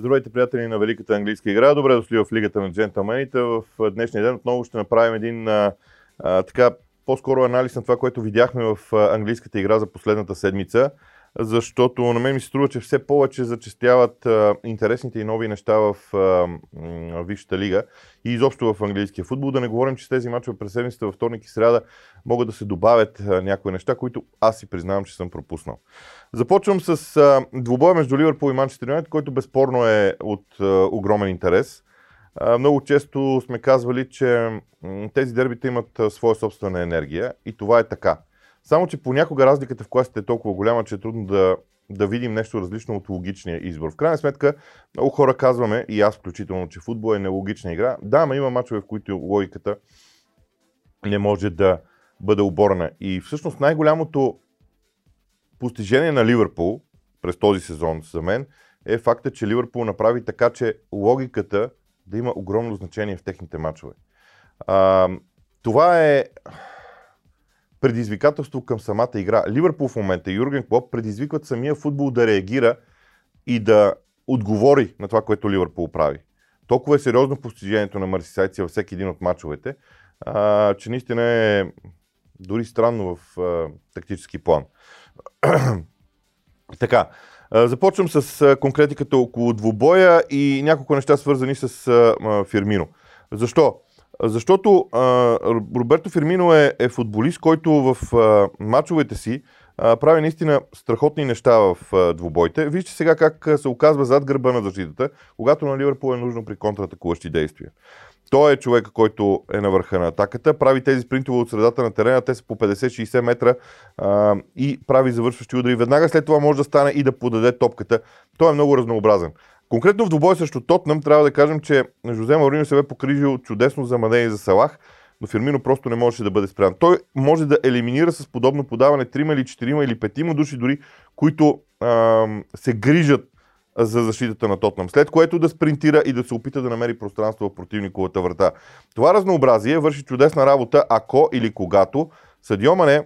Здравейте, приятели на Великата английска игра. Добре дошли в Лигата на джентълмените. В днешния ден отново ще направим един а, а, така по-скоро анализ на това, което видяхме в английската игра за последната седмица защото на мен ми струва, че все повече зачестяват а, интересните и нови неща в а, Висшата лига и изобщо в английския футбол. Да не говорим, че с тези мачове през седмицата във вторник и среда могат да се добавят а, някои неща, които аз си признавам, че съм пропуснал. Започвам с а, двубоя между Ливърпул и Манчестър Юнайтед, който безспорно е от а, огромен интерес. А, много често сме казвали, че м, тези дербита имат а, своя собствена енергия и това е така. Само, че понякога разликата в класите е толкова голяма, че е трудно да, да видим нещо различно от логичния избор. В крайна сметка, много хора казваме, и аз включително, че футбол е нелогична игра. Да, но има мачове, в които логиката не може да бъде оборена. И всъщност най-голямото постижение на Ливърпул през този сезон за мен е факта, че Ливърпул направи така, че логиката да има огромно значение в техните мачове. А, това е предизвикателство към самата игра. Ливърпул в момента и Юрген Клоп предизвикват самия футбол да реагира и да отговори на това, което Ливърпул прави. Толкова е сериозно постижението на Марсисайци във всеки един от мачовете, а, че наистина е дори странно в а, тактически план. така, а, започвам с а, конкретиката около двубоя и няколко неща свързани с а, Фирмино. Защо? Защото а, Роберто Фермино е, е футболист, който в а, матчовете си а, прави наистина страхотни неща в а, двубойте. Вижте сега как се оказва зад гърба на защитата, когато на Ливърпул е нужно при контратакуващи действия. Той е човек, който е на върха на атаката, прави тези спринтове от средата на терена, те са по 50-60 метра а, и прави завършващи удари. Веднага след това може да стане и да подаде топката. Той е много разнообразен. Конкретно в двубой срещу Тотнам трябва да кажем, че Жозе Мауриньо се бе покрижил чудесно за Мане и за Салах, но Фирмино просто не можеше да бъде спрян. Той може да елиминира с подобно подаване 3 или 4 или 5 души дори, които ам, се грижат за защитата на Тотнам, след което да спринтира и да се опита да намери пространство в противниковата врата. Това разнообразие върши чудесна работа, ако или когато Съдио Мане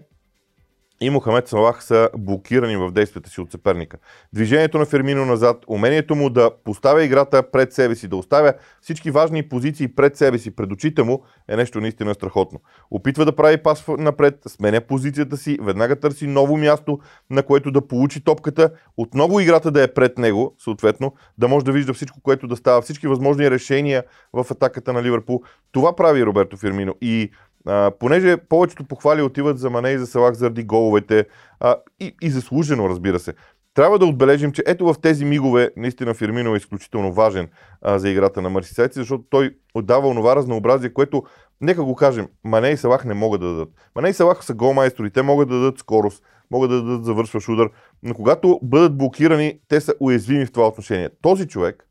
и Мохамед Салах са блокирани в действията си от съперника. Движението на Фермино назад, умението му да поставя играта пред себе си, да оставя всички важни позиции пред себе си, пред очите му, е нещо наистина страхотно. Опитва да прави пас напред, сменя позицията си, веднага търси ново място, на което да получи топката, отново играта да е пред него, съответно, да може да вижда всичко, което да става, всички възможни решения в атаката на Ливърпул. Това прави Роберто Фермино. И а, понеже повечето похвали отиват за Мане и за Салах заради головете а, и, и заслужено, разбира се. Трябва да отбележим, че ето в тези мигове наистина Фирмино е изключително важен а, за играта на Марсисайци, защото той отдава онова разнообразие, което, нека го кажем, Мане и Салах не могат да дадат. Мане и Салах са голмайстори, те могат да дадат скорост, могат да дадат завършващ удар, но когато бъдат блокирани, те са уязвими в това отношение. Този човек,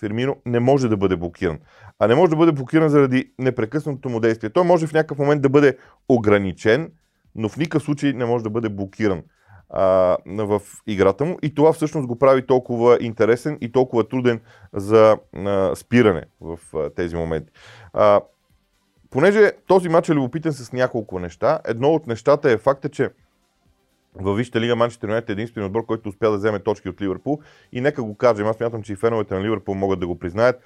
Фермино не може да бъде блокиран. А не може да бъде блокиран заради непрекъснатото му действие. Той може в някакъв момент да бъде ограничен, но в никакъв случай не може да бъде блокиран а, в играта му. И това всъщност го прави толкова интересен и толкова труден за а, спиране в а, тези моменти. А, понеже този матч е любопитен с няколко неща, едно от нещата е факта, че във Висшата лига Манчестър Юнайтед е единственият отбор, който успя да вземе точки от Ливърпул. И нека го кажем, аз мятам, че и феновете на Ливърпул могат да го признаят.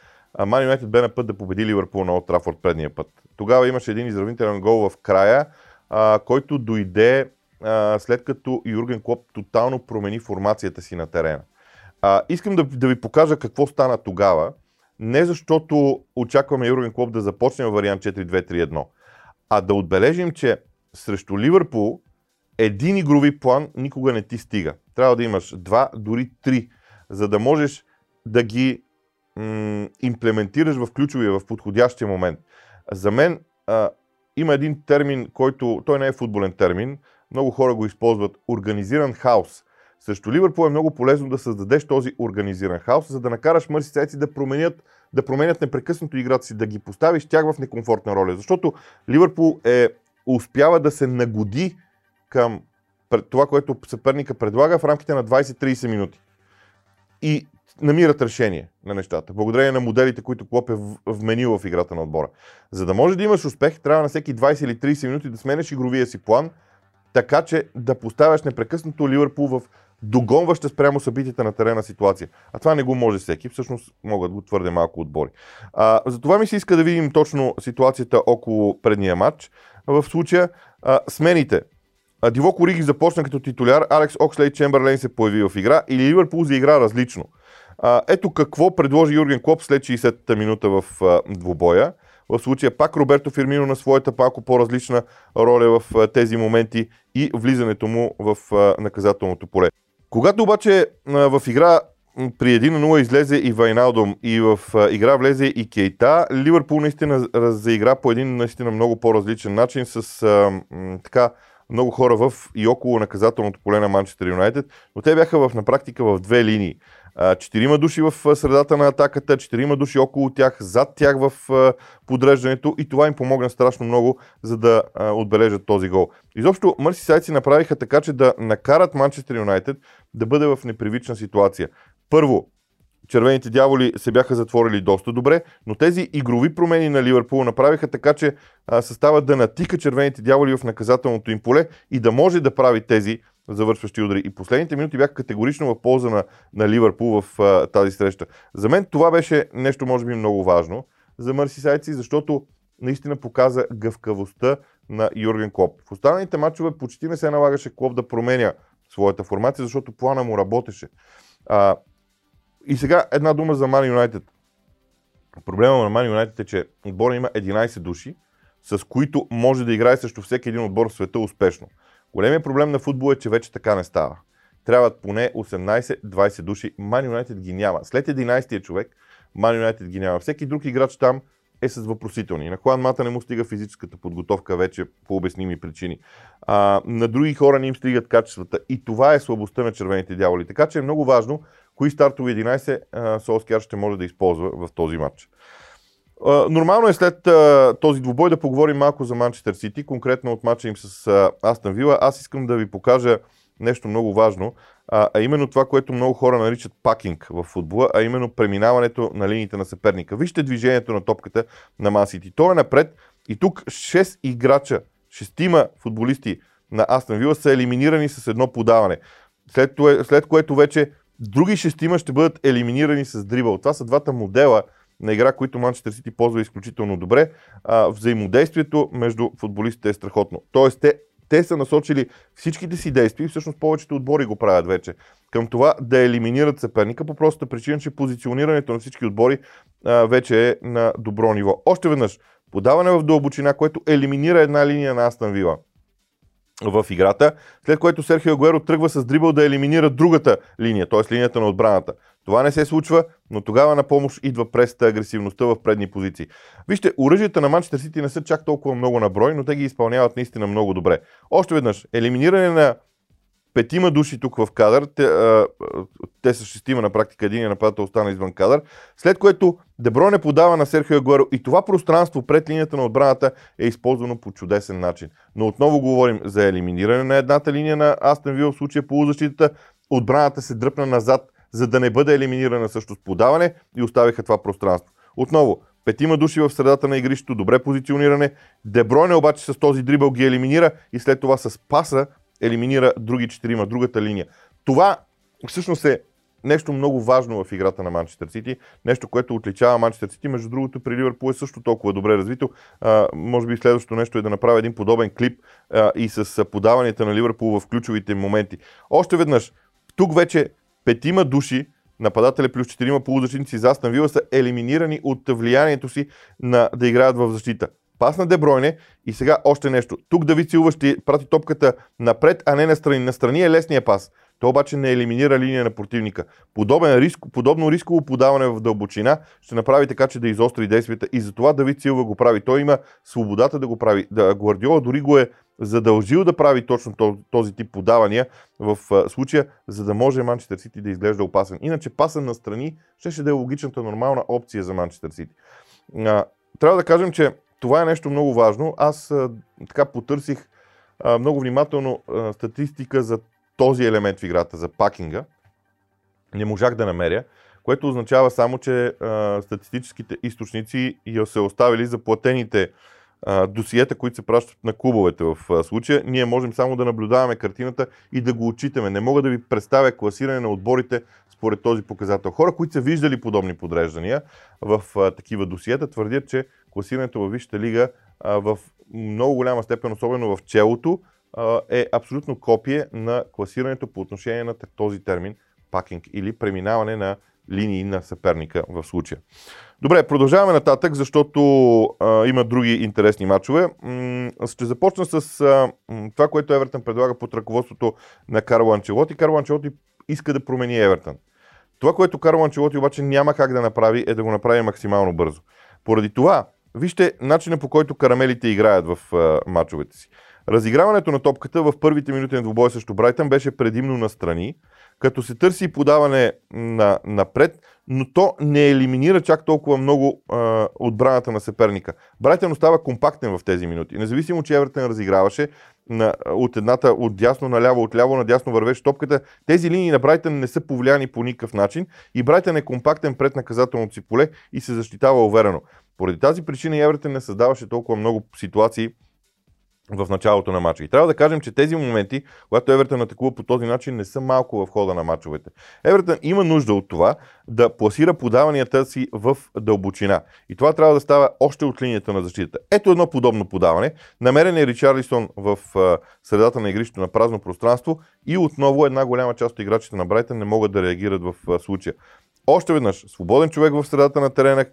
Ман Юнайтед бе на път да победи Ливърпул на Олд Трафорд предния път. Тогава имаше един изравнителен гол в края, а, който дойде а, след като Юрген Клоп тотално промени формацията си на терена. А, искам да, да ви покажа какво стана тогава. Не защото очакваме Юрген Клоп да започне вариант 4-2-3-1, а да отбележим, че срещу Ливърпул един игрови план никога не ти стига. Трябва да имаш два, дори три, за да можеш да ги м- имплементираш в ключовия, в подходящия момент. За мен а, има един термин, който, той не е футболен термин, много хора го използват, организиран хаос. Срещу Ливърпул е много полезно да създадеш този организиран хаос, за да накараш мърсицайци да променят, да променят непрекъснато играта си, да ги поставиш тях в некомфортна роля. Защото Ливърпул е, успява да се нагоди към това, което съперника предлага в рамките на 20-30 минути. И намират решение на нещата, благодарение на моделите, които Клоп е вменил в играта на отбора. За да може да имаш успех, трябва на всеки 20 или 30 минути да сменеш игровия си план, така че да поставяш непрекъснато Ливърпул в догонваща спрямо събитията на терена ситуация. А това не го може всеки, всъщност могат го твърде малко отбори. А, затова ми се иска да видим точно ситуацията около предния матч. В случая а, смените. Дивок Ориги започна като титуляр, Алекс Окслей Чемберлейн се появи в игра или Ливърпул заигра различно. А, ето какво предложи Юрген Клоп след 60-та минута в а, двубоя. В случая пак Роберто Фирмино на своята пако по-различна роля в а, тези моменти и влизането му в а, наказателното поле. Когато обаче а, в игра при 1 на 0 излезе и Вайналдом и в игра влезе и Кейта, Ливърпул наистина заигра по един наистина много по-различен начин с а, м, така много хора в и около наказателното поле на Манчестър Юнайтед, но те бяха в, на практика в две линии. Четирима души в средата на атаката, четирима души около тях, зад тях в подреждането и това им помогна страшно много, за да отбележат този гол. Изобщо Мърси Сайци направиха така, че да накарат Манчестър Юнайтед да бъде в непривична ситуация. Първо, червените дяволи се бяха затворили доста добре, но тези игрови промени на Ливърпул направиха така, че съставът да натика червените дяволи в наказателното им поле и да може да прави тези завършващи удари. И последните минути бяха категорично в полза на, на Ливърпул в а, тази среща. За мен това беше нещо, може би, много важно за Марсисайци, защото наистина показа гъвкавостта на Юрген Клоп. В останалите матчове почти не се налагаше Клоп да променя своята формация, защото плана му работеше. А, и сега една дума за Ман Юнайтед. Проблема на Ман Юнайтед е, че отбора има 11 души, с които може да играе срещу всеки един отбор в света успешно. Големият проблем на футбол е, че вече така не става. Трябват поне 18-20 души. Ман Юнайтед ги няма. След 11-тия човек, Ман Юнайтед ги няма. Всеки друг играч там е с въпросителни. На Хуан Мата не му стига физическата подготовка вече по обясними причини. А, на други хора не им стигат качествата. И това е слабостта на червените дяволи. Така че е много важно кои стартови 11 Солскияр ще може да използва в този матч. Нормално е след този двубой да поговорим малко за Манчестър Сити, конкретно от матча им с Астън Вила. Аз искам да ви покажа нещо много важно, а, именно това, което много хора наричат пакинг в футбола, а именно преминаването на линиите на съперника. Вижте движението на топката на Ман Сити. Той е напред и тук 6 играча, 6 футболисти на Астън Вила са елиминирани с едно подаване. След, след което вече други шестима ще бъдат елиминирани с дрибъл. Това са двата модела на игра, които Манчестър Сити ползва изключително добре. А, взаимодействието между футболистите е страхотно. Тоест, те, те са насочили всичките си действия и всъщност повечето отбори го правят вече към това да елиминират съперника по простата причина, че позиционирането на всички отбори а, вече е на добро ниво. Още веднъж, подаване в дълбочина, което елиминира една линия на Астан Вила в играта, след което Серхио Агуеро тръгва с дрибъл да елиминира другата линия, т.е. линията на отбраната. Това не се случва, но тогава на помощ идва преста агресивността в предни позиции. Вижте, оръжията на Манчестър Сити не са чак толкова много на брой, но те ги изпълняват наистина много добре. Още веднъж, елиминиране на петима души тук в кадър, те, а, те са шестима на практика, един нападател остана извън кадър, след което Дебройне подава на Серхио Агуеро и това пространство пред линията на отбраната е използвано по чудесен начин. Но отново говорим за елиминиране на едната линия на Астен Вил в случая полузащитата, отбраната се дръпна назад, за да не бъде елиминирана също с подаване и оставиха това пространство. Отново, петима души в средата на игрището, добре позициониране. Дебройне обаче с този дрибъл ги елиминира и след това с паса елиминира други четирима, другата линия. Това всъщност е нещо много важно в играта на Манчестър Сити, нещо, което отличава Манчестър Сити. Между другото, при Ливърпул е също толкова добре развито. А, може би следващото нещо е да направя един подобен клип а, и с подаванията на Ливърпул в ключовите моменти. Още веднъж, тук вече петима души нападатели плюс четирима полузащитници за Астан Вила са елиминирани от влиянието си на да играят в защита. Пас на Дебройне и сега още нещо. Тук Давид Силва ще прати топката напред, а не настрани. Настрани е лесния пас. Той обаче не елиминира линия на противника. Подобен риск, подобно рисково подаване в дълбочина ще направи така, че да изостри действията и затова Давид Силва го прави. Той има свободата да го прави. Да, Гвардиола дори го е задължил да прави точно този, тип подавания в случая, за да може Манчестър Сити да изглежда опасен. Иначе пасен на страни ще, ще да е логичната нормална опция за Манчестър Сити. трябва да кажем, че това е нещо много важно. Аз а, така потърсих а, много внимателно а, статистика за този елемент в играта, за пакинга. Не можах да намеря, което означава само, че а, статистическите източници я се оставили за платените а, досиета, които се пращат на клубовете в а, случая. Ние можем само да наблюдаваме картината и да го отчитаме. Не мога да ви представя класиране на отборите според този показател. Хора, които са виждали подобни подреждания в а, такива досиета, твърдят, че класирането във Висшата лига а, в много голяма степен, особено в челото, а, е абсолютно копие на класирането по отношение на този термин пакинг или преминаване на линии на съперника в случая. Добре, продължаваме нататък, защото а, има други интересни матчове. М- ще започна с а, това, което Евертън предлага под ръководството на Карло Анчелоти. Карло Анчелоти иска да промени Евертън. Това, което Карло Анчелоти обаче няма как да направи, е да го направи максимално бързо. Поради това, вижте начина по който карамелите играят в а, матчовете си. Разиграването на топката в първите минути на двубой срещу Брайтън беше предимно на страни, като се търси подаване на, напред, но то не елиминира чак толкова много а, отбраната на съперника. Брайтън остава компактен в тези минути. Независимо, че Евертън разиграваше на, от едната, от дясно наляво, от ляво на дясно вървеше топката, тези линии на Брайтън не са повлияни по никакъв начин и Брайтън е компактен пред наказателното си поле и се защитава уверено. Поради тази причина Евертън не създаваше толкова много ситуации, в началото на матча. И трябва да кажем, че тези моменти, когато Евертън атакува по този начин, не са малко в хода на матчовете. Евертън има нужда от това да пласира подаванията си в дълбочина. И това трябва да става още от линията на защитата. Ето едно подобно подаване. Намерен е Ричарлисон в средата на игрището на празно пространство и отново една голяма част от играчите на Брайтън не могат да реагират в случая. Още веднъж, свободен човек в средата на терена,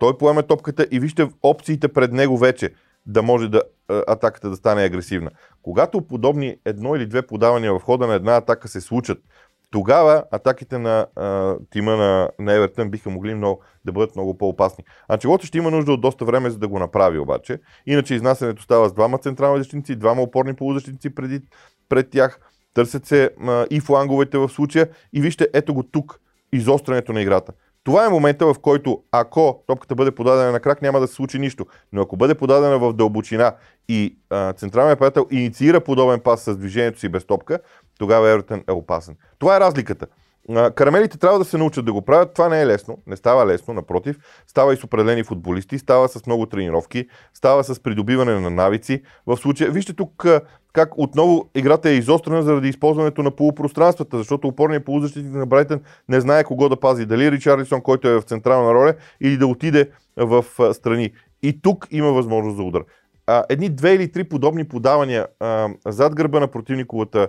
той поеме топката и вижте опциите пред него вече да може да атаката да стане агресивна. Когато подобни едно или две подавания в хода на една атака се случат, тогава атаките на а, тима на, на Евертън биха могли много, да бъдат много по-опасни. Анчелоти ще има нужда от доста време, за да го направи обаче. Иначе изнасянето става с двама централни защитници, двама опорни полузащитници преди, пред тях. Търсят се а, и фланговете в случая. И вижте, ето го тук, изострянето на играта. Това е момента, в който ако топката бъде подадена на крак, няма да се случи нищо. Но ако бъде подадена в дълбочина и а, централният приятел инициира подобен пас с движението си без топка, тогава Евертън е опасен. Това е разликата. Карамелите трябва да се научат да го правят. Това не е лесно. Не става лесно, напротив. Става и с определени футболисти, става с много тренировки, става с придобиване на навици. В случая, вижте тук как отново играта е изострена заради използването на полупространствата, защото опорният полузащитник на Брайтън не знае кого да пази. Дали Ричарлисон, който е в централна роля, или да отиде в страни. И тук има възможност за удар. едни две или три подобни подавания зад гърба на противниковата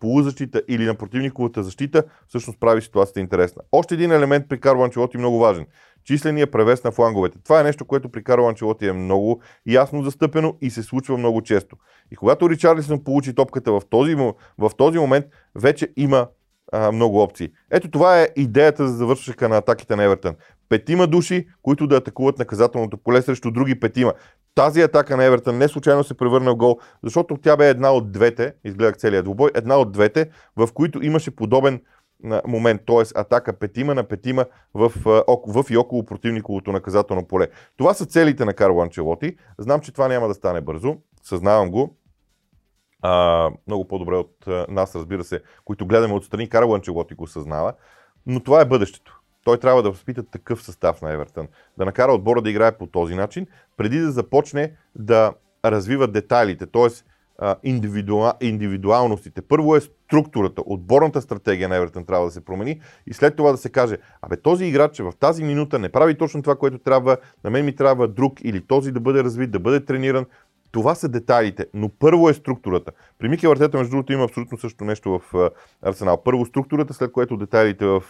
полузащита или на противниковата защита, всъщност прави ситуацията интересна. Още един елемент при Карло Анчелоти много важен. Числения превес на фланговете. Това е нещо, което при Карло Анчелоти е много ясно застъпено и се случва много често. И когато Ричарлисън получи топката в този, в този момент, вече има а, много опции. Ето това е идеята за завършваща на атаките на Евертън. Петима души, които да атакуват наказателното поле срещу други петима. Тази атака на Евертън не случайно се превърна в гол, защото тя бе една от двете, изгледах целият двубой, една от двете, в които имаше подобен момент, т.е. атака петима на петима в, в и около противниковото наказателно поле. Това са целите на Карло Анчелоти. Знам, че това няма да стане бързо, съзнавам го. А, много по-добре от нас, разбира се, които гледаме отстрани. Карло Анчелоти го съзнава. Но това е бъдещето. Той трябва да възпита такъв състав на Евертън. Да накара отбора да играе по този начин, преди да започне да развива детайлите, т.е. Индивидуал, индивидуалностите. Първо е структурата, отборната стратегия на Евертън трябва да се промени и след това да се каже, абе този играч в тази минута не прави точно това, което трябва, на мен ми трябва друг или този да бъде развит, да бъде трениран, това са детайлите, но първо е структурата. При Микел Артета, между другото, има абсолютно също нещо в Арсенал. Първо структурата, след което детайлите в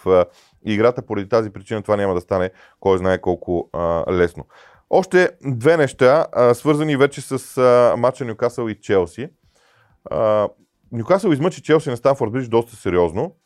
играта. Поради тази причина това няма да стане кой знае колко лесно. Още две неща, свързани вече с матча Нюкасъл и Челси. Нюкасъл измъчи Челси на Станфорд Бридж доста сериозно.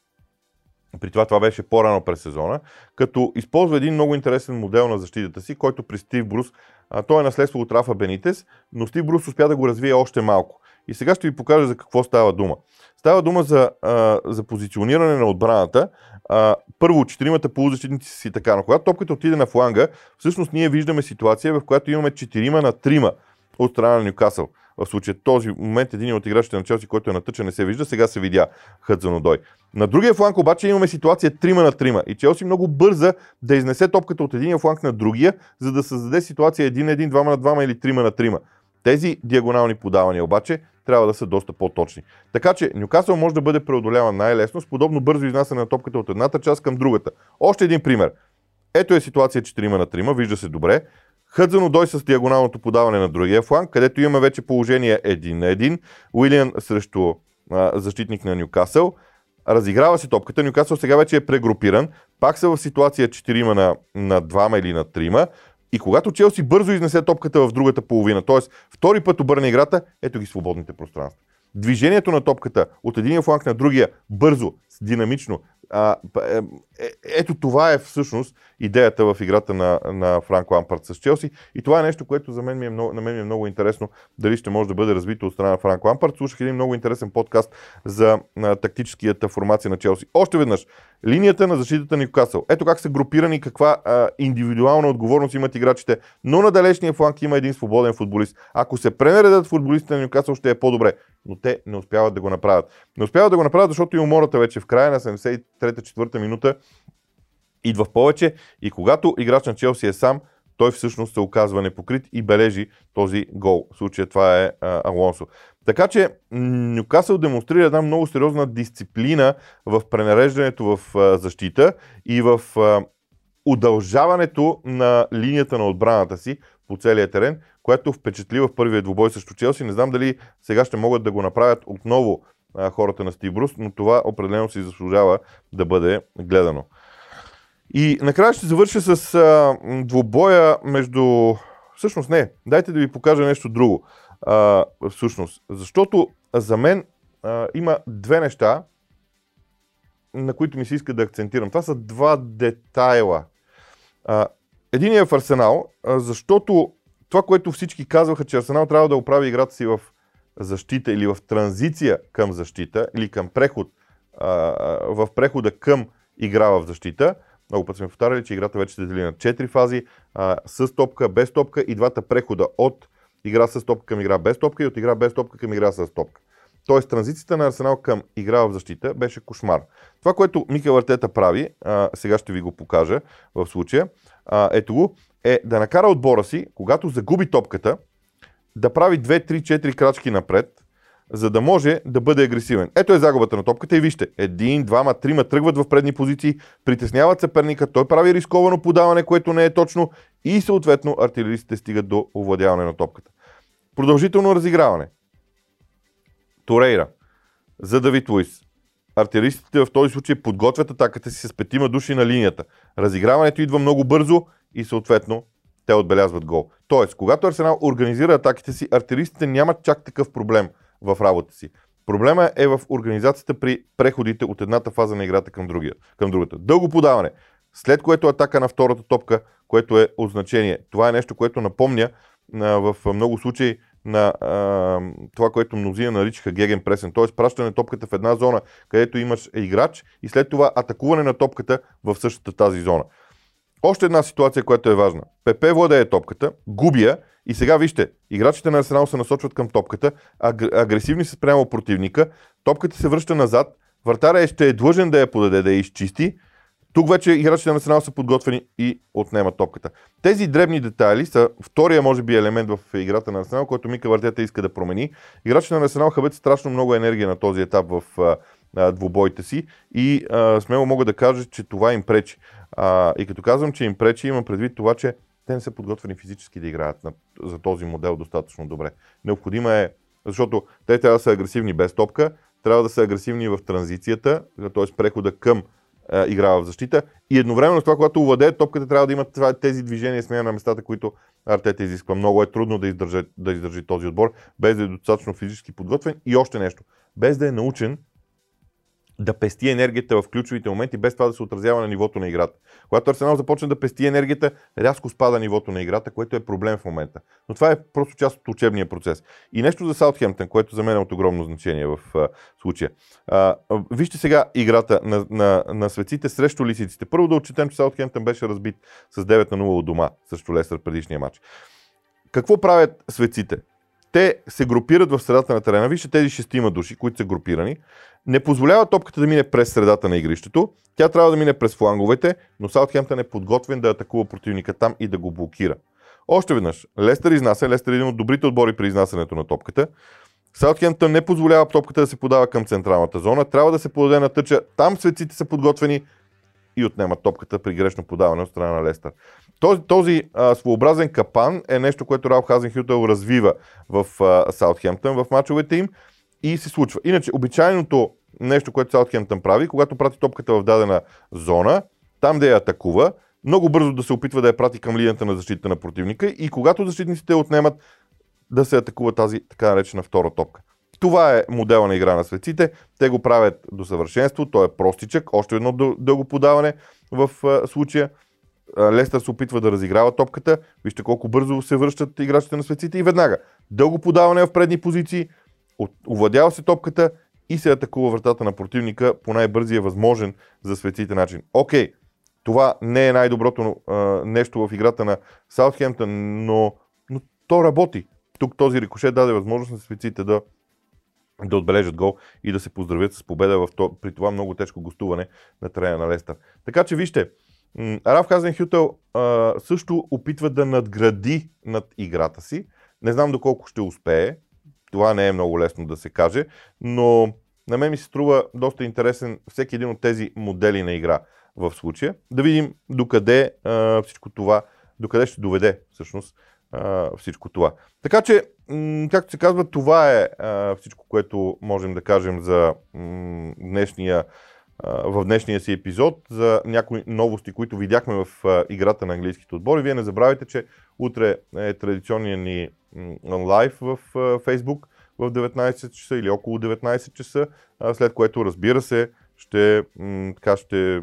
При това това беше по-рано през сезона, като използва един много интересен модел на защитата си, който при Стив Брус, а, той е наследство от Рафа Бенитес, но Стив Брус успя да го развие още малко. И сега ще ви покажа за какво става дума. Става дума за, а, за позициониране на отбраната. А, първо, четиримата полузащитници си така, но когато топката отиде на фланга, всъщност ние виждаме ситуация, в която имаме четирима на трима от страна на Нюкасъл. В случая този момент един от играчите на Челси, който е натъчен, не се вижда, сега се видя Хъдзан Одой. На другия фланг обаче имаме ситуация 3 на 3 и Челси много бърза да изнесе топката от единия фланг на другия, за да създаде ситуация 1 на 1, 2 на 2 или 3 на 3. Тези диагонални подавания обаче трябва да са доста по-точни. Така че Нюкасъл може да бъде преодоляван най-лесно с подобно бързо изнасяне на топката от едната част към другата. Още един пример. Ето е ситуация 4 на 3, вижда се добре. Хъдзано дой с диагоналното подаване на другия фланг, където имаме вече положение 1 на 1. Уилиан срещу а, защитник на Нюкасъл. Разиграва се топката. Нюкасъл сега вече е прегрупиран. Пак са в ситуация 4 на, на 2 или на 3. И когато Челси бързо изнесе топката в другата половина, т.е. втори път обърне играта, ето ги свободните пространства. Движението на топката от един фланг на другия бързо, динамично, а, е, ето това е всъщност идеята в играта на, на Франк Лампард с Челси и това е нещо, което за мен ми е много, на мен ми е много интересно дали ще може да бъде развито от страна на Франк Лампард. Слушах един много интересен подкаст за а, тактическията формация на Челси. Още веднъж, линията на защитата на Ньюкасъл. Ето как са групирани, каква а, индивидуална отговорност имат играчите, но на далечния фланг има един свободен футболист. Ако се пренаредят футболистите на Ньюкасъл, ще е по-добре, но те не успяват да го направят. Не успяват да го направят, защото и умората вече в края на 73-4 минута идва в повече и когато играч на Челси е сам, той всъщност се оказва непокрит и бележи този гол. В случая това е а, Алонсо. Така че Нюкасъл демонстрира една много сериозна дисциплина в пренареждането в а, защита и в а, удължаването на линията на отбраната си по целия терен, което впечатли в първия двубой срещу Челси. Не знам дали сега ще могат да го направят отново хората на Стив Брус, но това определено си заслужава да бъде гледано. И накрая ще завърша с а, двубоя между... Всъщност не, дайте да ви покажа нещо друго. А, всъщност, защото за мен а, има две неща, на които ми се иска да акцентирам. Това са два детайла. Единият е в Арсенал, защото това, което всички казваха, че Арсенал трябва да оправи играта си в защита или в транзиция към защита или към преход, а, в прехода към игра в защита, много пъти сме повтаряли, че играта вече се дели на 4 фази, а, с топка, без топка и двата прехода от игра с топка към игра без топка и от игра без топка към игра с топка. Тоест, транзицията на Арсенал към игра в защита беше кошмар. Това, което Микел Артета прави, а, сега ще ви го покажа в случая, а, ето го, е да накара отбора си, когато загуби топката, да прави 2-3-4 крачки напред, за да може да бъде агресивен. Ето е загубата на топката и вижте, един, двама, трима тръгват в предни позиции, притесняват съперника, той прави рисковано подаване, което не е точно и съответно артилеристите стигат до овладяване на топката. Продължително разиграване. Торейра за Давид Луис. Артилеристите в този случай подготвят атаката си с петима души на линията. Разиграването идва много бързо и съответно те отбелязват гол. Тоест, когато Арсенал организира атаките си, артилеристите нямат чак такъв проблем в работа си. Проблема е в организацията при преходите от едната фаза на играта към, другия, към другата. Дълго подаване, след което атака на втората топка, което е от значение. Това е нещо, което напомня в много случаи на а, това, което мнозина наричаха геген пресен, т.е. пращане топката в една зона, където имаш играч и след това атакуване на топката в същата тази зона. Още една ситуация, която е важна. ПП владее топката, губи я и сега вижте, играчите на Арсенал се насочват към топката, агресивни са спрямо противника, топката се връща назад, вратаря ще е длъжен да я подаде, да я изчисти. Тук вече играчите на Арсенал са подготвени и отнемат топката. Тези дребни детайли са втория, може би, елемент в играта на Арсенал, който Мика Вартета иска да промени. Играчите на Арсенал хабят страшно много енергия на този етап в а, двубоите си и а, смело мога да кажа, че това им пречи. А, и като казвам, че им пречи, имам предвид това, че те не са подготвени физически да играят на, за този модел достатъчно добре. Необходима е, защото те трябва да са агресивни без топка, трябва да са агресивни в транзицията, т.е. прехода към а, игра в защита и едновременно с това, когато увладеят топката, трябва да имат тези движения смена на местата, които Артета изисква. Много е трудно да издържи, да издържи този отбор, без да е достатъчно физически подготвен и още нещо, без да е научен да пести енергията в ключовите моменти, без това да се отразява на нивото на играта. Когато Арсенал започне да пести енергията, рязко спада нивото на играта, което е проблем в момента. Но това е просто част от учебния процес. И нещо за Саутхемптън, което за мен е от огромно значение в а, случая. А, вижте сега играта на, на, на светците срещу лисиците. Първо да отчетем, че Саутхемптън беше разбит с 9 на 0 от дома срещу Лестър предишния матч. Какво правят светците? Те се групират в средата на терена. Вижте тези шестима души, които са групирани. Не позволява топката да мине през средата на игрището. Тя трябва да мине през фланговете, но Саутхемптън е подготвен да атакува противника там и да го блокира. Още веднъж, Лестър изнася, Лестър е един от добрите отбори при изнасянето на топката. Саутхемптън не позволява топката да се подава към централната зона, трябва да се подаде на тъча, там светците са подготвени и отнемат топката при грешно подаване от страна на Лестър. Този, този а, своеобразен капан е нещо, което Ралф Хазенхютел развива в а, Саутхемптън в мачовете им и се случва. Иначе, обичайното нещо, което Саутхемптън прави, когато прати топката в дадена зона, там да я атакува, много бързо да се опитва да я прати към линията на защита на противника и когато защитниците отнемат, да се атакува тази така наречена втора топка. Това е модела на игра на светците. Те го правят до съвършенство. Той е простичък. Още едно дълго подаване в случая. Лестър се опитва да разиграва топката. Вижте колко бързо се връщат играчите на светците и веднага. Дълго подаване в предни позиции. Овладява се топката и се атакува вратата на противника по най-бързия възможен за светците начин. Окей, това не е най-доброто а, нещо в играта на Саутхемптън, но, но то работи. Тук този рикошет даде възможност на светците да, да отбележат гол и да се поздравят с победа в то, при това много тежко гостуване на терена на Лестър. Така че вижте, Раф Хазенхютел също опитва да надгради над играта си. Не знам доколко ще успее. Това не е много лесно да се каже, но на мен ми се струва доста интересен всеки един от тези модели на игра в случая. Да видим докъде а, всичко това, докъде ще доведе всъщност а, всичко това. Така че, м- както се казва, това е а, всичко, което можем да кажем за м- днешния в днешния си епизод за някои новости, които видяхме в играта на английските отбори. Вие не забравяйте, че утре е традиционния ни лайв в Facebook в 19 часа или около 19 часа, след което разбира се ще, така, ще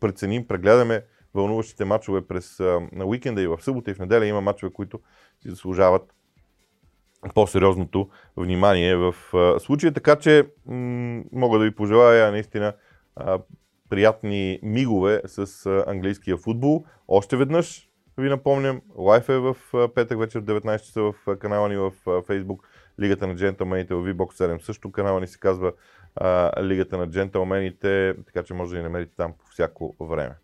преценим, прегледаме вълнуващите матчове през на уикенда и в събота и в неделя има матчове, които си заслужават по-сериозното внимание в случая. Така че м- мога да ви пожелая наистина а, приятни мигове с а, английския футбол. Още веднъж ви напомням, лайф е в а, петък вечер в 19 часа в канала ни в Facebook. Лигата на джентълмените в VBOX 7 също канала ни се казва Лигата на джентълмените, така че може да ни намерите там по всяко време.